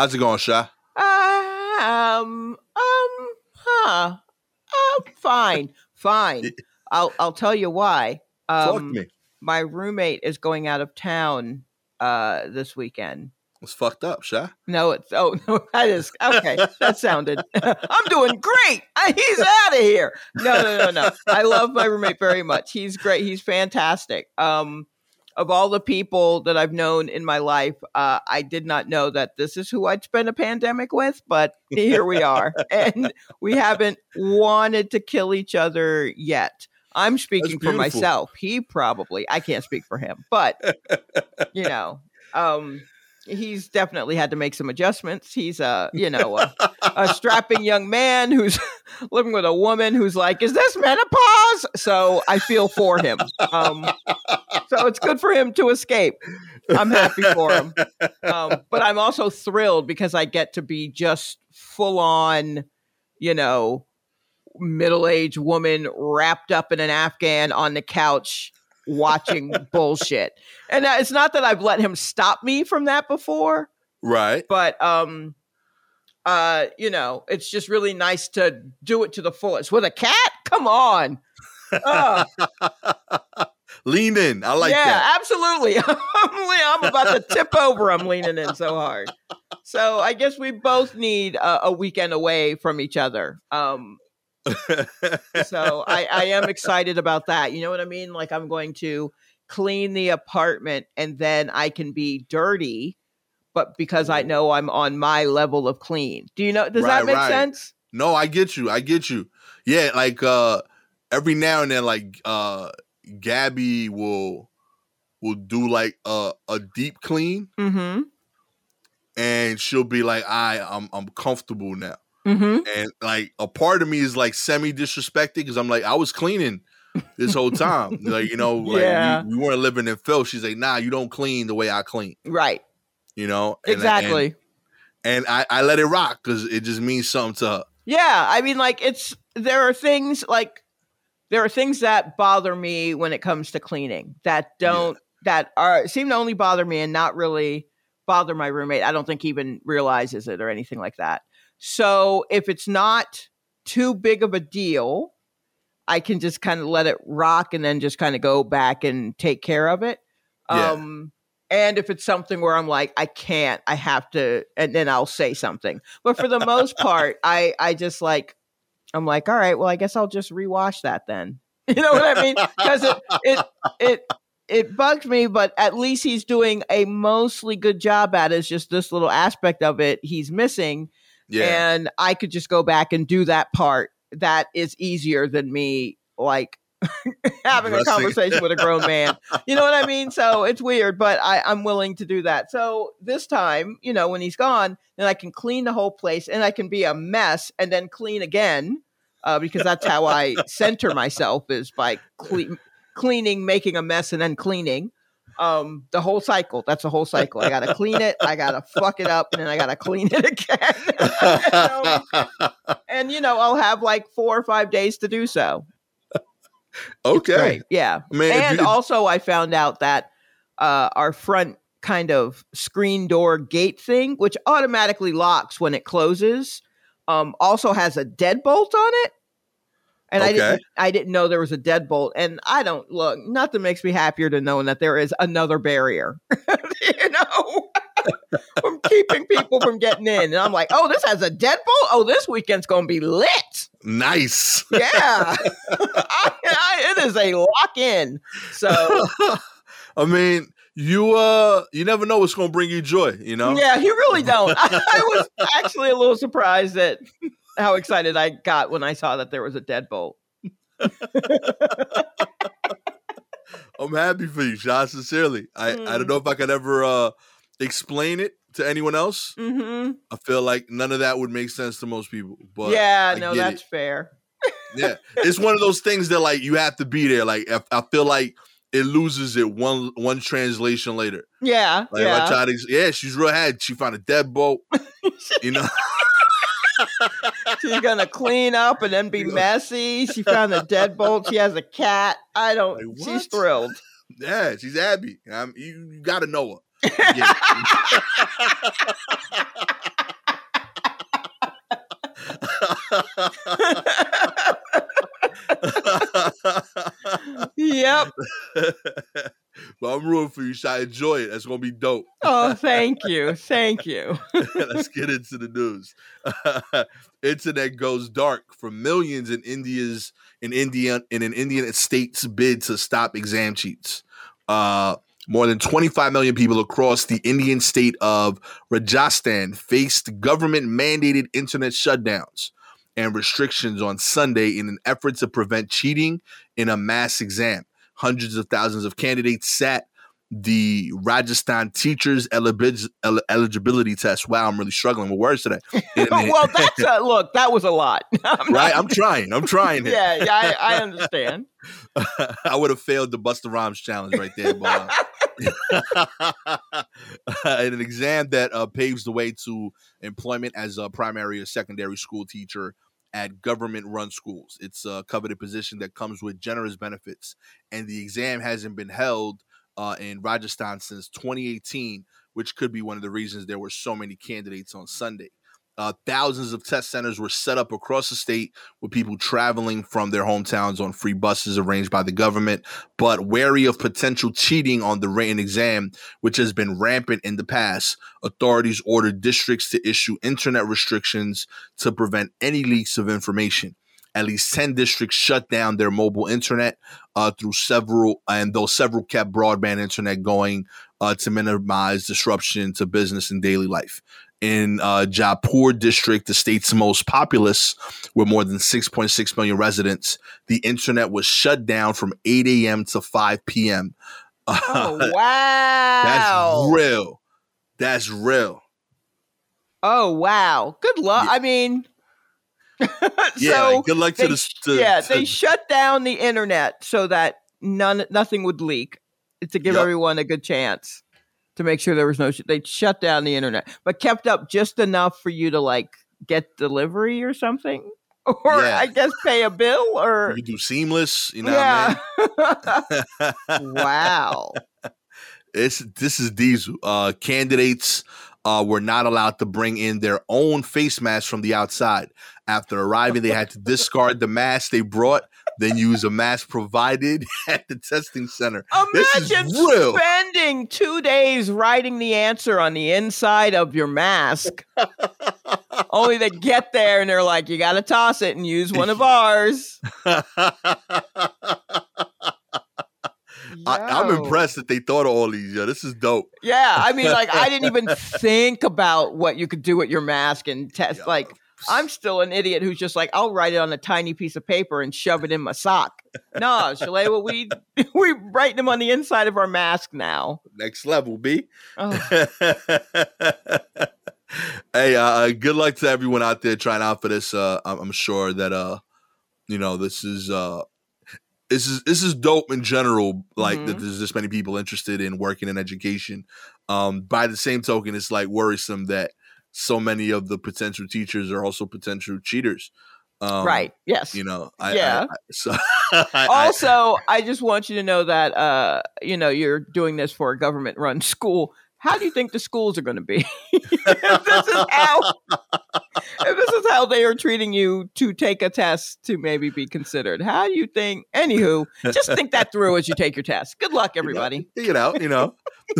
How's it going, Sha? Um, um, huh. Uh, fine, fine. I'll I'll tell you why. Um, to me. My roommate is going out of town uh this weekend. It's fucked up, Sha. No, it's oh no, that is okay. That sounded. I'm doing great. I, he's out of here. No, no, no, no. I love my roommate very much. He's great. He's fantastic. Um, of all the people that I've known in my life, uh, I did not know that this is who I'd spend a pandemic with, but here we are, and we haven't wanted to kill each other yet. I'm speaking for myself. He probably. I can't speak for him, but you know. Um, he's definitely had to make some adjustments. He's a, you know, a, a strapping young man who's living with a woman who's like, "Is this menopause?" So I feel for him. Um, so it's good for him to escape. I'm happy for him, um, but I'm also thrilled because I get to be just full on, you know, middle aged woman wrapped up in an Afghan on the couch watching bullshit. And uh, it's not that I've let him stop me from that before, Right. but um uh you know, it's just really nice to do it to the fullest. With a cat? Come on. Ugh. Lean in. I like yeah, that. absolutely. I'm, I'm about to tip over. I'm leaning in so hard. So I guess we both need a, a weekend away from each other. Um, so I, I am excited about that. You know what I mean? Like I'm going to clean the apartment and then I can be dirty, but because I know I'm on my level of clean. Do you know? Does Right, that make right. sense? no, I get you. I get you. Yeah, like uh every now and then like uh Gabby will will do like a a deep clean Mm-hmm. and she'll be like, I I'm I'm comfortable now. Mm-hmm. And like a part of me is like semi disrespected because I'm like, I was cleaning this whole time. like, you know, like Yeah. we, we weren't living in filth. She's like, nah, you don't clean the way I clean, Right. you know? And- Exactly. And, and I, I let it rock because it just means something to her. Yeah, I mean, like it's there are things like there are things that bother me when it comes to cleaning that don't that are seem to only bother me and not really bother my roommate. I don't think he even realizes it or anything like that. So if it's not too big of a deal, I can just kind of let it rock and then just kind of go back and take care of it. Yeah. Um and if it's something where I'm like, I can't, I have to, and then I'll say something. But for the most part, I I just like I'm like, all right, well, I guess I'll just rewash that then. You know what I mean? Because it it it it bugs me, but at least he's doing a mostly good job at it. It's just this little aspect of it he's missing. Yeah. And I could just go back and do that part. That is easier than me like having a conversation with a grown man. You know what I mean? So it's weird, but I, I'm willing to do that. So this time, you know, when he's gone, then I can clean the whole place and I can be a mess and then clean again. Uh, because that's how I center myself is by cle- cleaning, making a mess, and then cleaning. Um, the whole cycle. That's the whole cycle. I gotta clean it, I gotta fuck it up, and then I gotta clean it again. Um, and you know, I'll have like four or five days to do so. okay. Yeah. Man, and you- also I found out that uh, our front kind of screen door gate thing, which automatically locks when it closes, um, also has a deadbolt on it. And I didn't I didn't know there was a deadbolt. And I don't look nothing makes me happier than knowing that there is another barrier. you know. from keeping people from getting in. And I'm like, oh, this has a deadbolt? Oh, this weekend's gonna be lit. nice. Yeah. I, I, it is a lock in. So I mean, you uh you never know what's gonna bring you joy, you know? yeah, you really don't. I, I was actually a little surprised at how excited I got when I saw that there was a deadbolt. I'm happy for you, Sean, sincerely. I, I Mm. don't know if I could ever uh explain it to anyone else. Mm-hmm. I feel like none of that would make sense to most people. But yeah, I no, that's it. fair. yeah. It's one of those things that like you have to be there. Like if, I feel like it loses it one one translation later. Yeah, Like if I yeah. try to yeah, she's real had she found a deadbolt. you know, She's gonna clean up and then be messy. She found a deadbolt. She has a cat. I don't. Like, she's thrilled. Yeah, she's Abby. i you, you got to know her. Yep. well, I'm rooting for you, Shy. Enjoy it. That's gonna be dope. Oh, thank you, thank you. Let's get into the news. Internet goes dark for millions in India's in India in an Indian state's bid to stop exam cheats. Uh, more than 25 million people across the Indian state of Rajasthan faced government mandated internet shutdowns and restrictions on Sunday in an effort to prevent cheating in a mass exam. Hundreds of thousands of candidates sat the Rajasthan teachers eligibility test. Wow, I'm really struggling with words today. well, that's a look. That was a lot. I'm right? I'm trying. I'm trying. yeah, yeah, I, I understand. I would have failed the Busta Rhymes challenge right there, but an exam that uh, paves the way to employment as a primary or secondary school teacher at government run schools. It's a coveted position that comes with generous benefits, and the exam hasn't been held uh, in Rajasthan since 2018, which could be one of the reasons there were so many candidates on Sunday. Uh, thousands of test centers were set up across the state with people traveling from their hometowns on free buses arranged by the government, but wary of potential cheating on the written exam, which has been rampant in the past. Authorities ordered districts to issue internet restrictions to prevent any leaks of information. At least 10 districts shut down their mobile internet uh, through several, and though several kept broadband internet going uh, to minimize disruption to business and daily life in uh, Jaipur district, the state's most populous, with more than 6.6 million residents, the internet was shut down from 8 a.m. to 5 p.m. Oh, wow. That's real. That's real. Oh, wow. Good luck. Yeah. I mean, so yeah, like, good luck they, to the. To, yeah, to, they shut down the internet so that none, nothing would leak to give yep. everyone a good chance to make sure there was no. Sh- they shut down the internet, but kept up just enough for you to like get delivery or something, or yeah. I guess pay a bill, or you do seamless. You know, yeah. I mean? wow. It's this is Diesel. Uh, candidates uh, were not allowed to bring in their own face masks from the outside. After arriving, they had to discard the mask they brought then use a mask provided at the testing center. Imagine spending two days writing the answer on the inside of your mask. Only to get there and they're like, you got to toss it and use one of ours. I, am impressed that they thought of all these. Yeah, this is dope. Yeah, I mean, like I didn't even think about what you could do with your mask and test. Yo. Like I'm still an idiot who's just like, I'll write it on a tiny piece of paper and shove it in my sock. No, Shalay, we we write them on the inside of our mask now. Next level, B. Oh. hey, uh, good luck to everyone out there trying out for this. Uh, I'm sure that uh, you know, this is uh, this is this is dope in general. Like mm-hmm. that, there's this many people interested in working in education. Um, by the same token, it's like worrisome that so many of the potential teachers are also potential cheaters. Um, right. Yes. You know. I, yeah. I, I, so also, I just want you to know that uh, you know you're doing this for a government-run school. How do you think the schools are going to be? this is how. this is how they are treating you to take a test to maybe be considered. How do you think? Anywho, just think that through as you take your test. Good luck, everybody. You know, you know.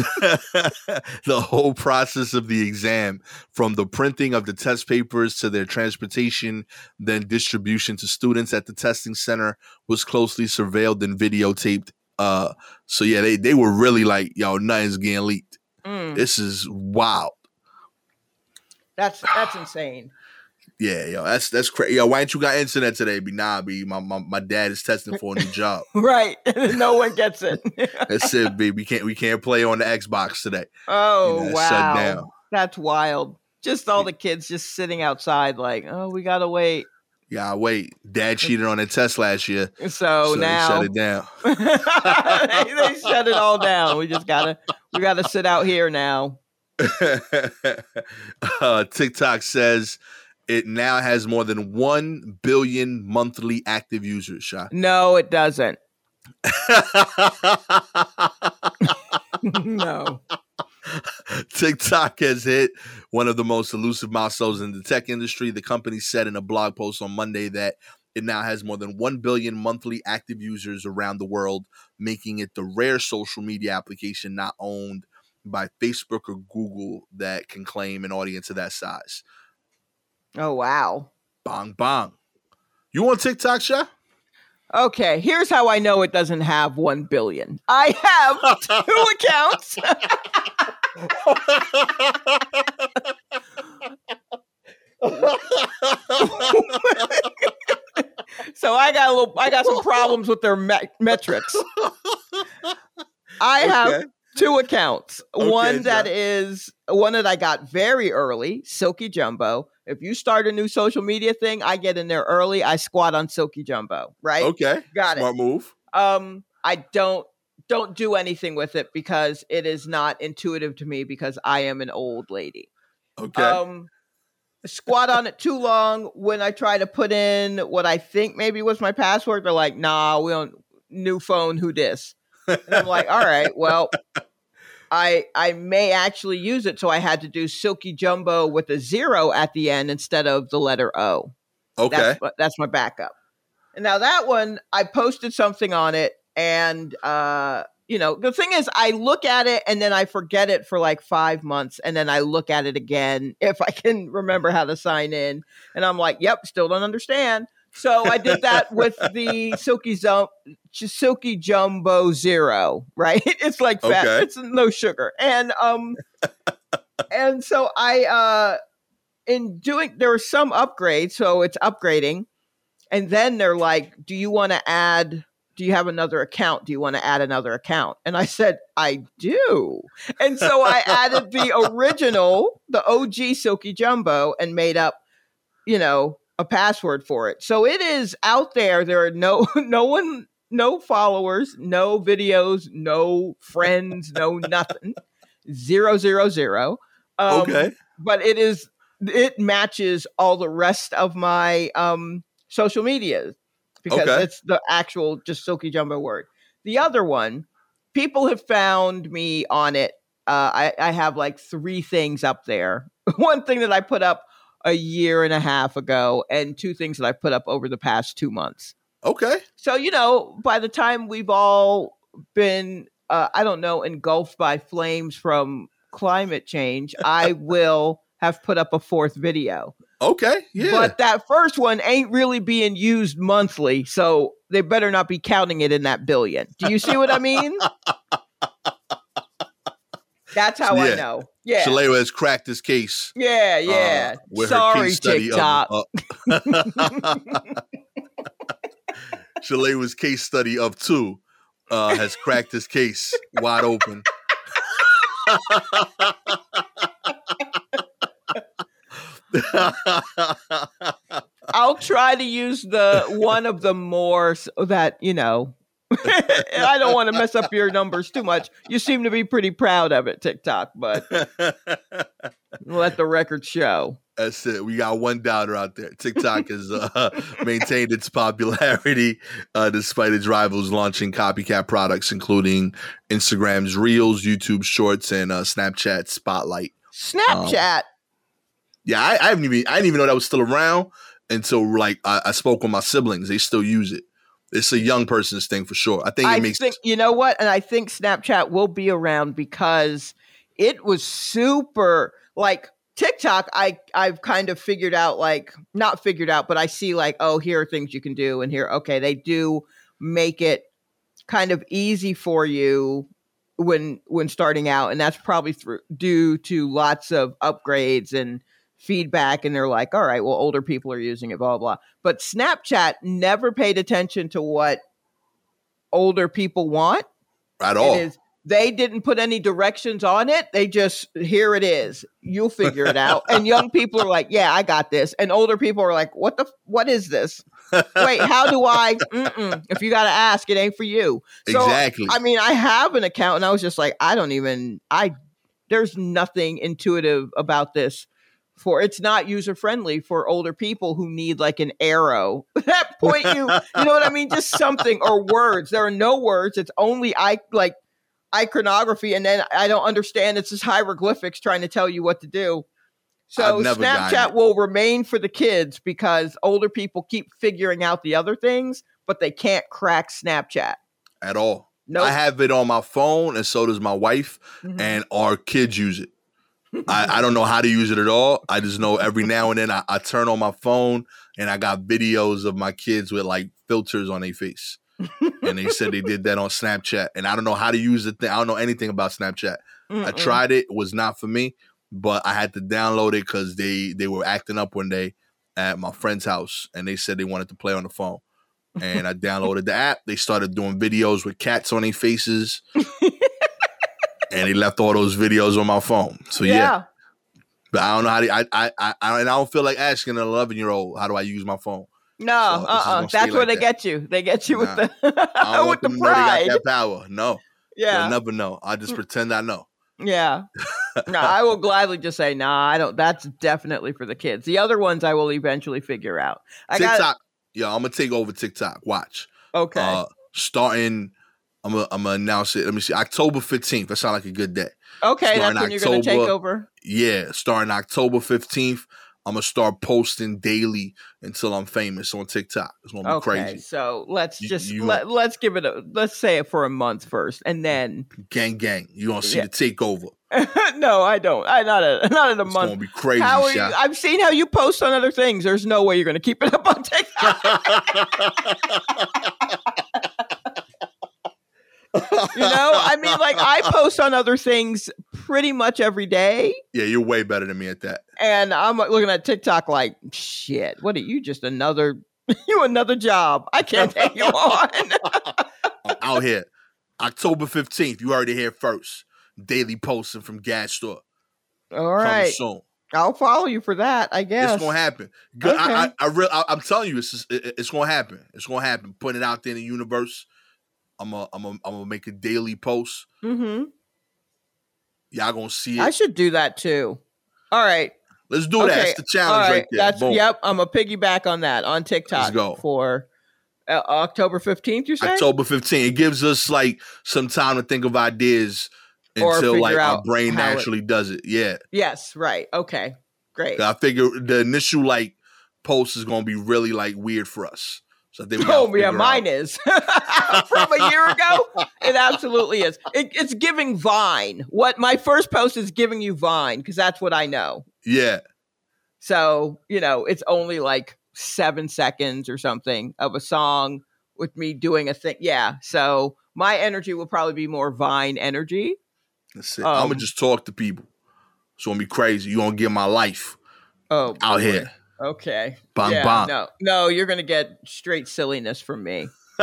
the whole process of the exam, from the printing of the test papers to their transportation, then distribution to students at the testing center, was closely surveilled and videotaped. Uh, so yeah, they they were really like, yo, nothing's getting leaked. Mm. This is wild. That's that's insane. Yeah, yo, that's that's crazy. Yo, why ain't you got internet today? Be nah, be my, my my dad is testing for a new job. right, no one gets it. that's it, B. We can't we can't play on the Xbox today. Oh you know, wow, that's wild. Just all the kids just sitting outside, like, oh, we gotta wait. Yeah, wait. Dad cheated on a test last year, so, so now shut it down. they, they shut it all down. We just gotta we gotta sit out here now. uh, TikTok says it now has more than 1 billion monthly active users, Sha. No, it doesn't. no. TikTok has hit one of the most elusive milestones in the tech industry. The company said in a blog post on Monday that it now has more than 1 billion monthly active users around the world, making it the rare social media application not owned by Facebook or Google that can claim an audience of that size. Oh, wow. Bong, bong. You on TikTok, Sha? Okay, here's how I know it doesn't have 1 billion. I have two accounts. so I got a little I got some problems with their me- metrics. I have two accounts. Okay, one that is one that I got very early, Silky Jumbo. If you start a new social media thing, I get in there early. I squat on Silky Jumbo, right? Okay. Got Smart it. Smart move. Um I don't don't do anything with it because it is not intuitive to me because I am an old lady. Okay. Um squat on it too long when I try to put in what I think maybe was my password. They're like, nah, we don't new phone, who dis? And I'm like, all right, well, I I may actually use it. So I had to do Silky Jumbo with a zero at the end instead of the letter O. Okay. That's, that's my backup. And now that one, I posted something on it and uh you know, the thing is, I look at it and then I forget it for like five months, and then I look at it again if I can remember how to sign in, and I'm like, "Yep, still don't understand." So I did that with the Silky Zum- Silky Jumbo Zero, right? It's like fat, okay. it's no sugar, and um, and so I uh, in doing there were some upgrades, so it's upgrading, and then they're like, "Do you want to add?" Do you have another account? Do you want to add another account? And I said, I do. And so I added the original, the OG Silky Jumbo, and made up, you know, a password for it. So it is out there. There are no no one, no followers, no videos, no friends, no nothing. Zero zero zero. Um, okay. But it is it matches all the rest of my um social media because okay. it's the actual just silky jumbo word. The other one, people have found me on it. Uh, I, I have like three things up there. one thing that I put up a year and a half ago, and two things that I put up over the past two months. Okay. So, you know, by the time we've all been, uh, I don't know, engulfed by flames from climate change, I will have put up a fourth video. Okay, yeah. But that first one ain't really being used monthly, so they better not be counting it in that billion. Do you see what I mean? That's how yeah. I know. Yeah. Shalewa has cracked his case. Yeah, yeah. Uh, Sorry, TikTok. Of, uh, Shalewa's case study of two uh, has cracked his case wide open. I'll try to use the one of the more so that you know. I don't want to mess up your numbers too much. You seem to be pretty proud of it, TikTok, but let the record show. That's it. We got one doubter out there. TikTok has uh, maintained its popularity uh, despite its rivals launching copycat products, including Instagram's Reels, YouTube Shorts, and uh, Snapchat Spotlight. Snapchat. Um, yeah, I, I, haven't even I didn't even know that was still around until like I, I, spoke with my siblings. They still use it. It's a young person's thing for sure. I think it I makes think you know what, and I think Snapchat will be around because it was super like TikTok. I I've kind of figured out like not figured out, but I see like oh here are things you can do, and here okay they do make it kind of easy for you when when starting out, and that's probably through due to lots of upgrades and feedback and they're like, all right, well, older people are using it, blah, blah, blah. But Snapchat never paid attention to what older people want. At all. Is, they didn't put any directions on it. They just, here it is. You'll figure it out. and young people are like, yeah, I got this. And older people are like, what the, what is this? Wait, how do I? Mm-mm. If you got to ask, it ain't for you. So, exactly. I mean, I have an account and I was just like, I don't even, I, there's nothing intuitive about this for it's not user friendly for older people who need like an arrow that point you you know what i mean just something or words there are no words it's only i like iconography, and then I don't understand. It's just hieroglyphics trying to tell you what to do. So I've never gotten Snapchat will remain for the kids because older people keep figuring out the other things, but they can't crack Snapchat. at all. No, I have it on my phone, and so does my wife, Mm-hmm. and our kids use it. I, I don't know how to use it at all. I just know every now and then I, I turn on my phone and I got videos of my kids with like filters on their face. and they said they did that on Snapchat. And I don't know how to use the thing. I don't know anything about Snapchat. I Mm-mm. tried it, it was not for me, but I had to download it because they they were acting up one day at my friend's house and they said they wanted to play on the phone. And I downloaded the app. They started doing videos with cats on their faces. and he left all those videos on my phone. So yeah, but I don't know how to I I I, I and I don't feel like asking an 11 year old how do I use my phone. No, So it's uh, uh that's where like they that. get you. They get you Nah. with the I don't with the pride. that power. No, Yeah, they'll never know. I just pretend I know. Yeah. no, I will gladly just say, nah, I don't. That's definitely for the kids. The other ones I will eventually figure out. I TikTok, got yo, I'm gonna take over TikTok. Watch. okay. Uh, starting, I'm gonna I'm gonna announce it. Let me see, October 15th. That sounds like a good day. okay, that's starting when you're to take over. Yeah, starting October 15th. I'm gonna start posting daily until I'm famous on TikTok. It's gonna be Okay, crazy. so let's just you- let let's give it a let's say it for a month first, and then Gang, gang. You gonna see Yeah. the takeover. no, I don't. I not a not in a It's month. It's gonna be crazy. How are you, I've seen how you post on other things. There's no way you're to keep it up on TikTok. You know, I mean, like I post on other things pretty much every day. yeah, you're way better than me at that. And I'm like, looking at TikTok like, shit, what are you just another you another job. I can't take you on. I'm out here. October 15th. You already here first. Daily posting from Gastor. All right, soon. I'll follow you for that, I guess. It's gonna happen. Good. I, I, Okay. I, real, I, I'm telling you, it's just- it- it's gonna happen. It's gonna happen. Putting it out there in the universe. I'm a, I'm a, I'm gonna make a daily post. Mm-hmm. Y'all gonna see it. I should do that too. All right. Let's do that. That's the challenge right. right there. That's Boom. yep. I'm a piggyback on that on TikTok go. for uh, October 15th, you say? October 15th. It gives us like some time to think of ideas Or until like our brain how it- naturally does it. Yeah. Yes, right. Okay. Great. I figure the initial like post is gonna be really like weird for us. So Oh yeah, mine out- is from a year ago. It absolutely is. It, it's giving Vine. What my first post is giving you Vine because that's what I know. Yeah. So you know, it's only like seven seconds or something of a song with me doing a thing. Yeah. So my energy will probably be more Vine energy. That's it. I'm Um, gonna just talk to people. It's gonna be crazy. You gonna get my life Oh, out boy. here. Okay. Yeah. No, no, you're gonna get straight silliness from me.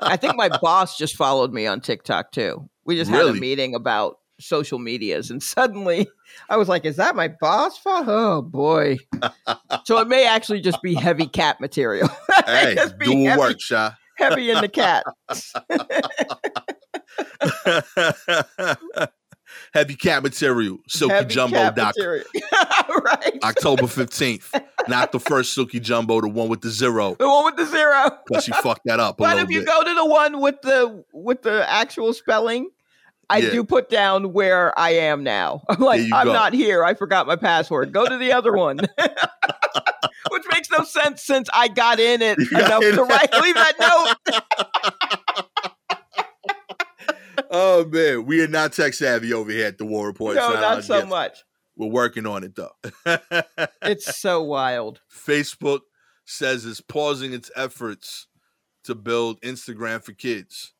I think my boss just followed me on TikTok too. We just had a meeting about social medias, and suddenly I was like, "Is that my boss?" Oh boy! so it may actually just be heavy cat material. Hey, just be do heavy, works, Sha. heavy in the cat. Heavy cat material. heavy cat SilkyJumbo.com. material. right. October 15th. Not the first Silky Jumbo, the one with the zero. The one with the zero. Plus, you fucked that up But if you bit. go to the one with the with the actual spelling, I Yeah. do put down where I am now. I'm like, I'm go. not here. I forgot my password. Go to the other one. Which makes no sense since I got in it You enough to write leave that note. Oh, man. We are not tech savvy over here at the War Report. no, our not so much. We're working on it, though. It's so wild. Facebook says it's pausing its efforts to build Instagram for kids.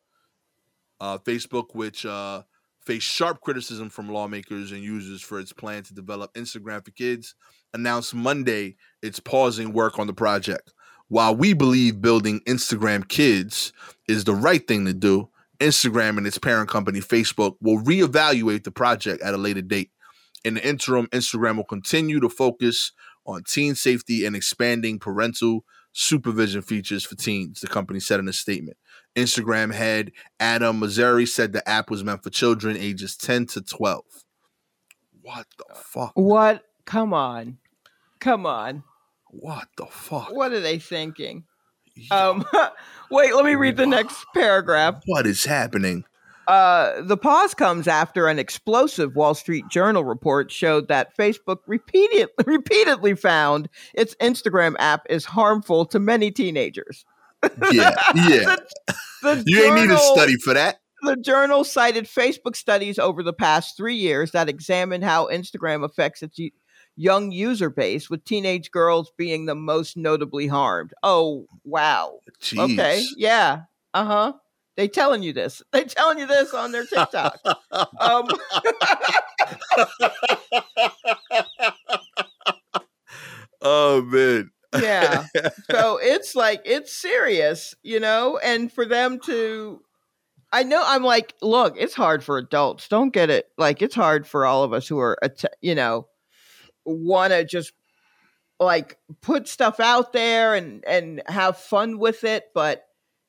Uh, Facebook, which uh, faced sharp criticism from lawmakers and users for its plan to develop Instagram for kids, announced Monday it's pausing work on the project. While we believe building Instagram Kids is the right thing to do, Instagram and its parent company, Facebook, will reevaluate the project at a later date. In the interim, Instagram will continue to focus on teen safety and expanding parental supervision features for teens, the company said in a statement. Instagram head Adam Mosseri said the app was meant for children ages 10 to 12. What the fuck? What? Come on. Come on. What the fuck? What are they thinking? Um wait, let me read the next paragraph. what is happening? Uh, the pause comes after an explosive Wall Street Journal report showed that Facebook repeated, repeatedly found its Instagram app is harmful to many teenagers. Yeah, yeah. the, the you ain't need a study for that. The journal cited Facebook studies over the past three years that examined how Instagram affects its young user base, with teenage girls being the most notably harmed. Oh, wow. Jeez. Okay. Yeah. Uh huh. They telling you this. They telling you this on their TikTok. um, oh man. yeah. So it's like it's serious, you know, and for them to I know I'm like, look, it's hard for adults. Don't get it. Like it's hard for all of us who are you know, want to just like put stuff out there and and have fun with it, but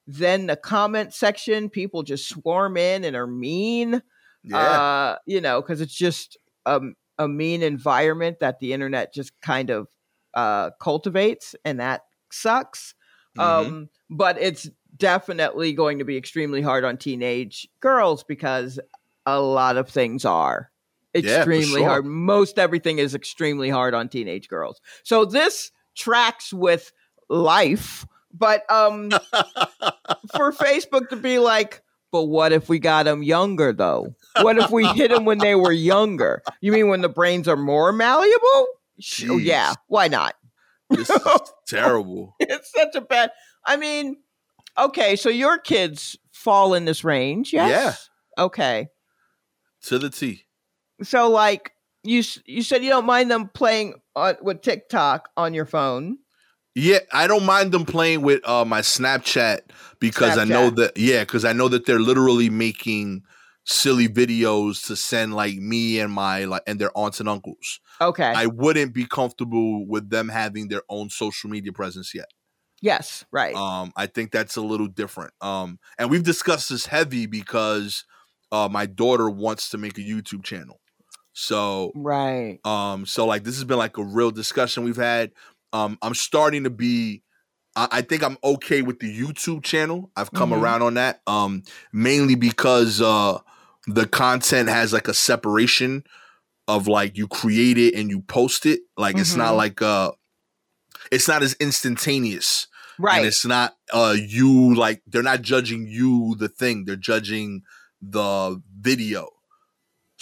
then the comment section, people just swarm in and are mean. Yeah. uh, you know, because it's just um, a mean environment that the internet just kind of uh, cultivates, and that sucks. Mhm. Um, but it's definitely going to be extremely hard on teenage girls because a lot of things are Yeah, extremely sure. hard. Most everything is extremely hard on teenage girls. So this tracks with life, but um, for Facebook to be like, but what if we got them younger though? What if we hit them when they were younger? You mean when the brains are more malleable? Sh- Oh yeah, why not? this is terrible. It's such a bad. I mean, okay, so your kids fall in this range, yes? Yeah. Okay, To the T. so like you you said you don't mind them playing on, with TikTok on your phone. Yeah, I don't mind them playing with uh, my Snapchat because I know that yeah, because I know that they're literally making silly videos to send like me and my like and their aunts and uncles. Okay. I wouldn't be comfortable with them having their own social media presence yet. yes. Right. Um, I think that's a little different. Um, and we've discussed this heavy because uh, my daughter wants to make a YouTube channel. So right. um, so like this has been like a real discussion we've had. Um, I'm starting to be I, I think I'm okay with the YouTube channel. I've come Mhm. around on that. Um, mainly because uh the content has like a separation of like you create it and you post it. Like it's not Mhm. like uh it's not as instantaneous. Right. And it's not uh you like they're not judging you the thing. They're judging the video.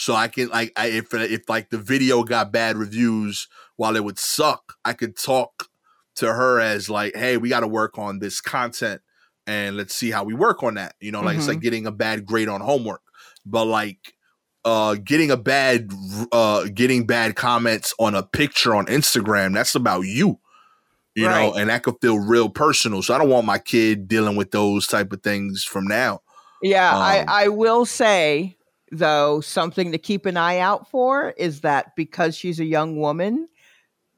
So I can like I, if if like the video got bad reviews while it would suck, I could talk to her as like, hey, we got to work on this content and let's see how we work on that. You know, like it's like getting a bad grade on homework, but like uh getting a bad uh getting bad comments on a picture on Instagram, that's about you. You know, and that could feel real personal. So I don't want my kid dealing with those type of things from now. Yeah, Um, I, I will say though something to keep an eye out for is that because she's a young woman,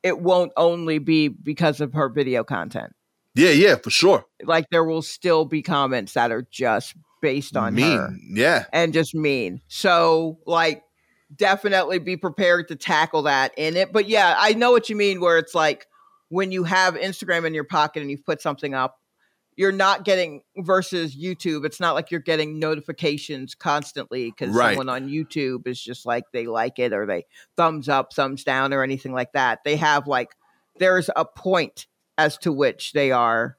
it won't only be because of her video content. Yeah, yeah, for sure. Like there will still be comments that are just based on mean. her Yeah. and just mean. So like definitely be prepared to tackle that in it. But yeah, I know what you mean where it's like when you have Instagram in your pocket and you've put something up, you're not getting versus YouTube, it's not like you're getting notifications constantly because Right. someone on YouTube is just like they like it or they thumbs up, thumbs down, or anything like that. They have like there's a point as to which they are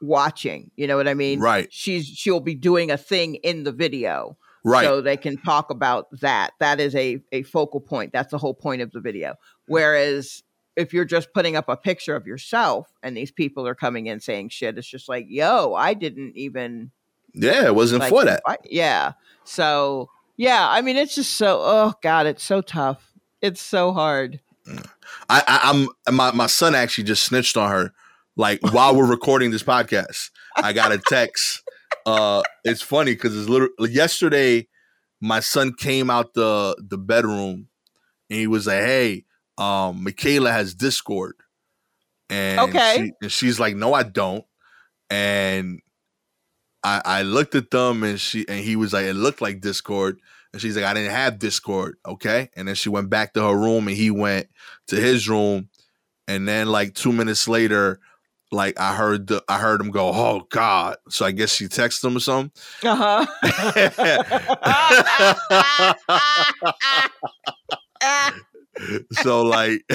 watching. You know what I mean? Right. She's she'll be doing a thing in the video Right. so they can talk about that that is a, a focal point that's the whole point of the video whereas if you're just putting up a picture of yourself and these people are coming in saying shit it's just like yo i didn't even yeah, it wasn't like, for that. invite- yeah so yeah i mean it's just so oh god it's so tough it's so hard I, I I'm my my son actually just snitched on her like while we're recording this podcast. I got a text. Uh it's funny because it's literally yesterday my son came out the the bedroom and he was like, Hey, um, Michaela has Discord. And Okay. she, and she's like, No, I don't. And I I looked at them and she and he was like, It looked like Discord. And she's like, I didn't have Discord. Okay. And then she went back to her room and he went to his room. And then like two minutes later, like I heard the I heard him go, "Oh God!" So I guess she texted him or something. Uh huh. so like,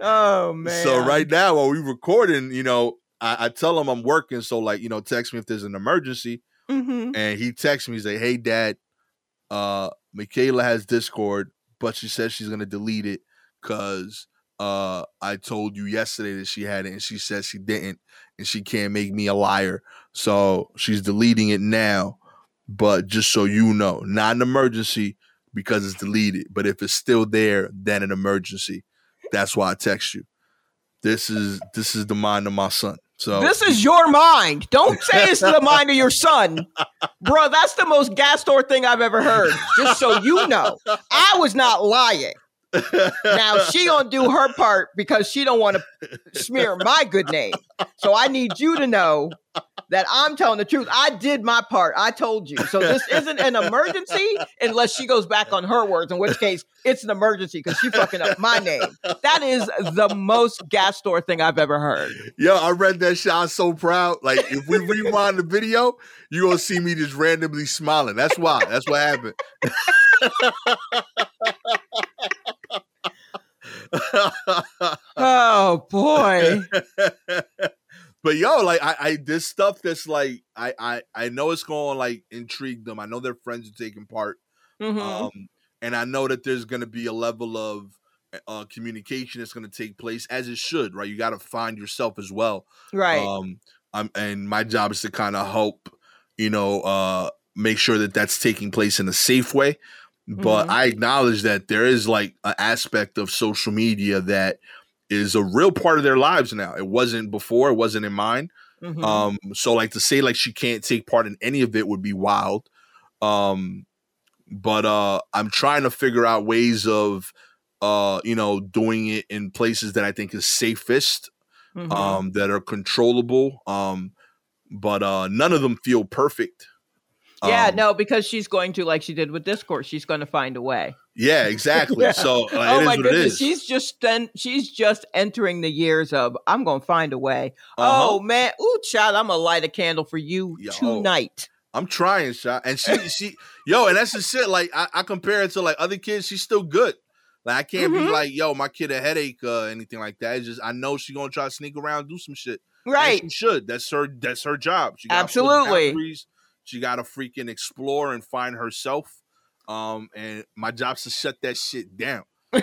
oh man. so right now while we're recording, you know, I, I tell him I'm working. So like, you know, text me if there's an emergency. hmm And he texts me, he's like, "Hey, Dad, uh, Michaela has Discord, but she says she's gonna delete it because uh I told you yesterday that she had it, and she says she didn't, and she can't make me a liar. So she's deleting it now. But just so you know, not an emergency because it's deleted. But if it's still there, then an emergency. That's why I text you. This is this is the mind of my son. So This is your mind. Don't say it's the mind of your son. Bro, that's the most gas Gastor thing I've ever heard. Just so you know. I was not lying. Now she gonna do her part because she don't want to smear my good name. So I need you to know that I'm telling the truth. I did my part. I told you. So this isn't an emergency unless she goes back on her words, in which case it's an emergency because she fucking up my name. That is the most Gastor thing I've ever heard. Yo, I read that shit. I was so proud. Like, if we rewind the video, you're gonna see me just randomly smiling. That's why. That's what happened. Oh boy. but yo, like I, I this stuff that's like I, I I know it's gonna like intrigue them. I know their friends are taking part. Mhm. Um, and I know that there's gonna be a level of uh communication that's gonna take place as it should, right? You gotta find yourself as well. right. um i'm and my job is to kind of help you know uh make sure that that's taking place in a safe way but Mhm. i acknowledge that there is like an aspect of social media that is a real part of their lives now it wasn't before it wasn't in mine Mhm. um so like to say like she can't take part in any of it would be wild um but uh i'm trying to figure out ways of uh you know doing it in places that i think is safest Mhm. um, that are controllable. Um, but uh, none of them feel perfect. yeah, Um, no, because she's going to, like she did with Discord, she's going to find a way. Yeah, exactly. Yeah. So like, oh it is my what goodness, is. she's just then she's just entering the years of I'm going to find a way. Uh-huh. Oh man, ooh, child, I'm gonna light a candle for you Yo. tonight. I'm trying, shot, and she, she, yo, and that's the shit. Like I, I compare it to like other kids. She's still good. Like I can't Mhm. be like, yo, my kid a headache, uh, anything like that. It's just I know she's gonna try to sneak around, do some shit. And Right. she should. That's her. That's her job. She Absolutely. She got to freaking explore and find herself. Um, and my job's to shut that shit down.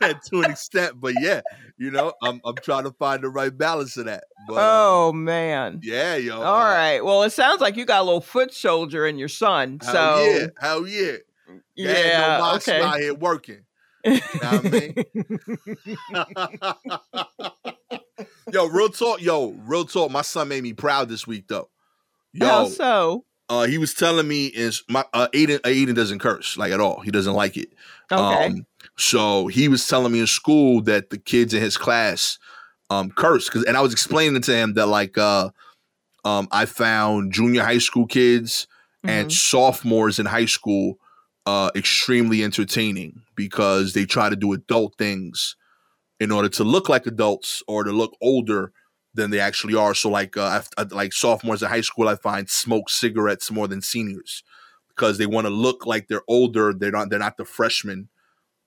to an extent, but yeah, you know, I'm I'm trying to find the right balance of that. But uh, oh man. yeah, yo, All uh, right. Well, it sounds like you got a little foot soldier in your son. hell so yeah, hell yeah, yeah, no okay. out here working. know what I mean? yo, real talk, yo, real talk. My son made me proud this week, though. How Yo, so? uh, he was telling me is my uh, Aiden, Aiden doesn't curse like at all. He doesn't like it. Okay. Um, so he was telling me in school that the kids in his class um curse because and I was explaining to him that like uh um I found junior high school kids and Mhm. sophomores in high school uh extremely entertaining because they try to do adult things in order to look like adults or to look older than they actually are. So like uh I, I- like sophomores in high school I find smoke cigarettes more than seniors because they want to look like they're older. They're not they're not the freshmen,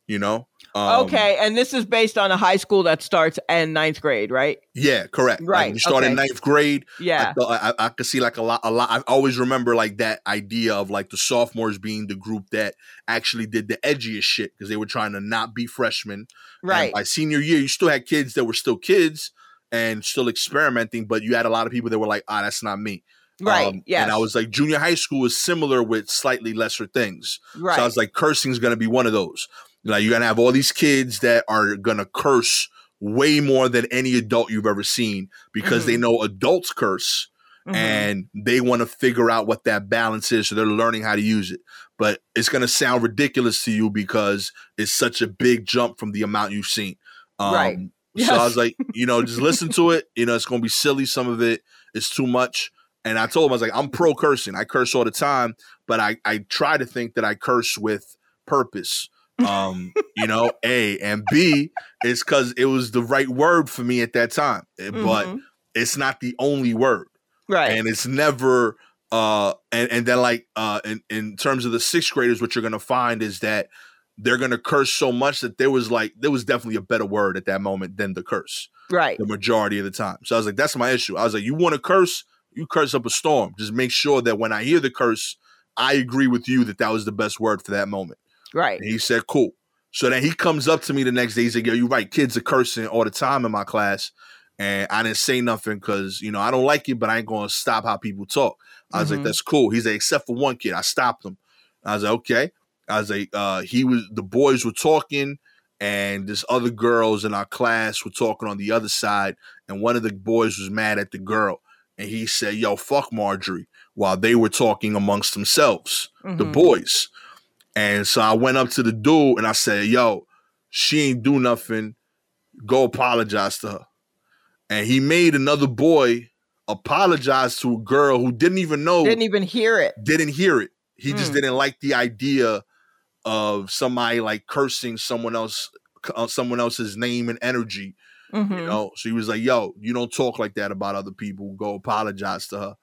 you know? Um, okay, and this is based on a high school that starts in ninth grade, right? Yeah, correct. Like, Right, you start in ninth grade. Yeah. I, I, I, could see like a lot, a lot. I always remember like that idea of like the sophomores being the group that actually did the edgiest shit because they were trying to not be freshmen. And right. by senior year, you still had kids that were still kids and still experimenting, but you had a lot of people that were like, ah, that's not me. right. Um, yes. And I was like, junior high school is similar with slightly lesser things. right. So I was like, cursing is going to be one of those. Like, you're going to have all these kids that are going to curse way more than any adult you've ever seen because they know adults curse Mhm. and they want to figure out what that balance is. So they're learning how to use it. But it's going to sound ridiculous to you because it's such a big jump from the amount you've seen. Um, Right. So I was like, you know, just listen to it. You know, it's going to be silly. Some of it is too much. And I told him, I was like, I'm pro cursing. I curse all the time, but I, I try to think that I curse with purpose Um, you know, A and B is because it was the right word for me at that time. Eh, But Mhm. it's not the only word. right. And it's never uh and, and then like uh in, in terms of the sixth graders, what you're gonna find is that they're gonna curse so much that there was like there was definitely a better word at that moment than the curse right. the majority of the time. So I was like, that's my issue. I was like, you want to curse, you curse up a storm. Just make sure that when I hear the curse, I agree with you that that was the best word for that moment. Right. And he said, cool. So then he comes up to me the next day. He's like, yo, you're right. Kids are cursing all the time in my class. And I didn't say nothing because, you know, I don't like it, but I ain't going to stop how people talk. I was like, Mhm. that's cool. He's like, except for one kid. I stopped him. I was like, okay. I was like, uh, he was, the boys were talking and this other girls in our class were talking on the other side. And one of the boys was mad at the girl. And he said, yo, fuck Marjorie while they were talking amongst themselves the Mhm. boys. And so I went up to the dude and I said, Yo, she ain't do nothing. Go apologize to her. And he made another boy apologize to a girl who didn't even know, Didn't even hear it. Didn't hear it. He just Mm. didn't like the idea of somebody like cursing someone else, uh, someone else's name and energy Mhm. you know? So he was like yo you don't talk like that about other people. Go apologize to her.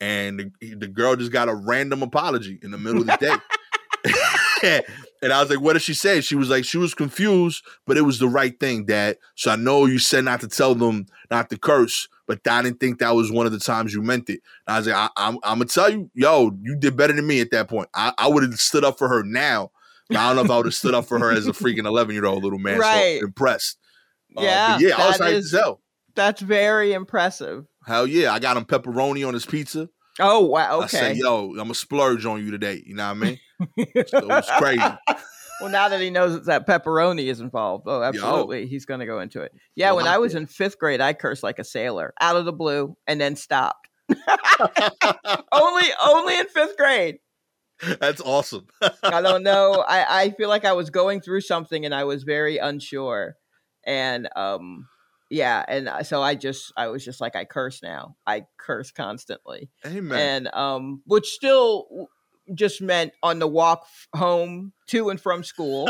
And the, the girl just got a random apology in the middle of the day. And i was like what did she say? She was like she was confused but it was the right thing dad. So i know you said not to tell them not to curse but i didn't think that was one of the times you meant it. And i was like I, I'm, I'm gonna tell you yo you did better than me at that point. I, I would have stood up for her now I don't know if I would have stood up for her as a freaking 11 year old little man. Right. So impressed. Uh, Yeah, but yeah, I was hyped is-. That's very impressive. Hell yeah, I got him pepperoni on his pizza. Oh wow. I said, Okay. yo, I'm gonna splurge on you today. You know what I mean? So it was crazy. well, now that he knows that pepperoni is involved, oh, absolutely, he's going to go into it. Yeah, when I was in fifth grade, I cursed like a sailor out of the blue and then stopped. only, only in fifth grade. That's awesome. I don't know. I, I feel like I was going through something and I was very unsure. And um yeah, and so I just I was just like I curse now. I curse constantly. Amen. And um which still just meant on the walk home to and from school.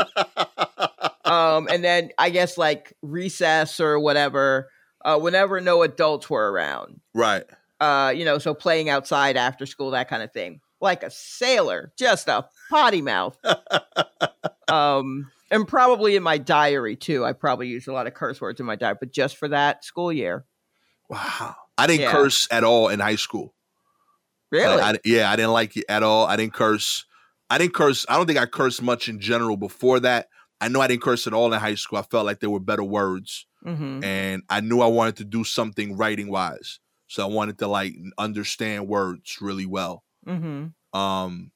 um and then I guess like recess or whatever uh whenever no adults were around. right. Uh you know, so playing outside after school that kind of thing. Like a sailor, just a potty mouth um and probably in my diary too i probably used a lot of curse words in my diary but just for that school year Wow. I didn't Yeah. curse at all in high school. really I, I- yeah, I didn't like it at all. I didn't curse. I didn't curse. I don't think I cursed much in general before that. I know I didn't curse at all in high school. I felt like there were better words. hmm and I knew I wanted to do something writing wise. So I wanted to like understand words really well. Hmm Um,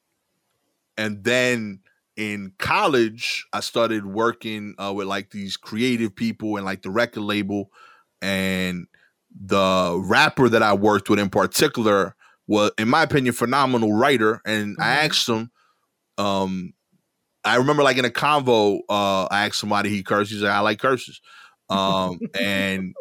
and then in college, I started working uh, with like these creative people and like the record label, and the rapper that I worked with in particular was, in my opinion, phenomenal writer. And I Mhm. asked him, um, I remember like in a convo, uh, I asked somebody he cursed. He's like, I like curses. Um, and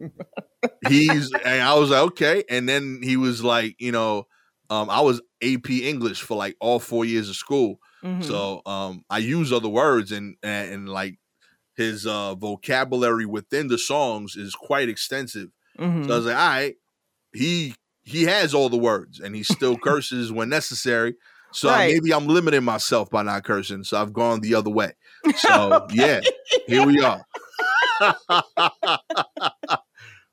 he's and I was like, okay. And then he was like, you know, um, I was AP English for like all four years of school. hmm So um I use other words and, and and like his uh vocabulary within the songs is quite extensive. hmm So I was like, all right, he he has all the words and he still curses when necessary. So Right. maybe I'm limiting myself by not cursing. So I've gone the other way. So yeah, here we are.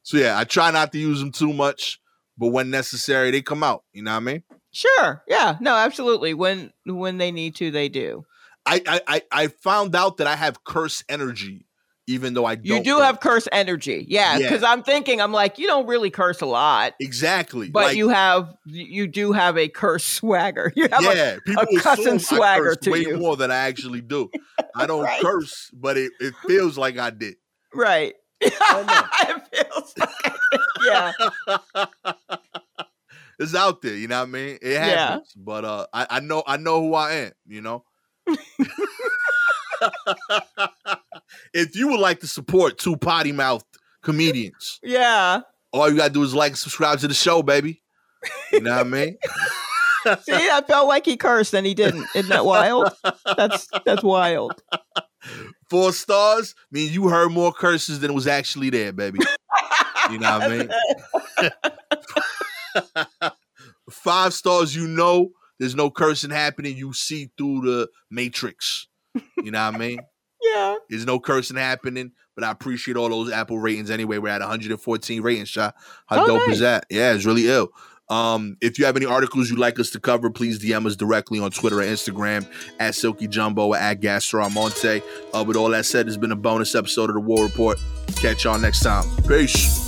so yeah, I try not to use them too much, but when necessary, they come out. You know what I mean? sure yeah no absolutely when when they need to they do I I I, I found out that I have curse energy, even though I don't. you do curse. have curse energy yeah Yeah. because i'm thinking i'm like you don't really curse a lot exactly, but like, you have you do have a curse swagger you have a, yeah, people a cussing I swagger curse to way you. more than I actually do. I don't Right. curse, but it, it feels like I did. right it feels like yeah it's out there, you know what I mean? It Yeah. happens, but uh, I, I know I know who I am. You know. if you would like to support two potty mouthed comedians, yeah all you gotta do is like and subscribe to the show, baby. You know what I mean? See, I felt like he cursed and he didn't. Isn't that wild? That's that's wild. Four stars mean you heard more curses than was actually there, baby. You know what I mean? Five stars, you know there's no cursing happening. You see through the matrix. You know what I mean? Yeah. There's no cursing happening, but I appreciate all those Apple ratings anyway. We're at 114 ratings, shot. How Oh, dope nice. is that? Yeah, it's really ill. Um, if you have any articles you'd like us to cover, please DM us directly on Twitter or Instagram at Silky Jumbo or at Gastor Almonte. Uh, with all that said, it's been a bonus episode of the War Report. Catch y'all next time. Peace.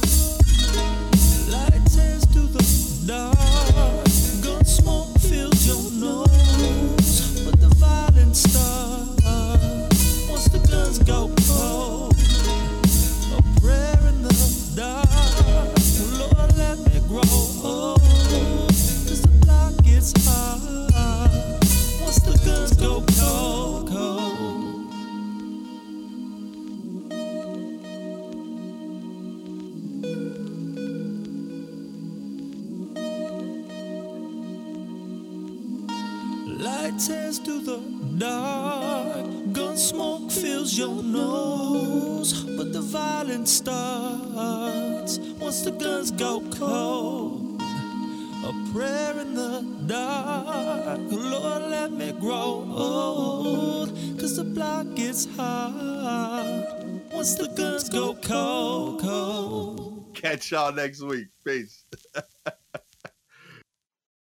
Y'all next week. Peace.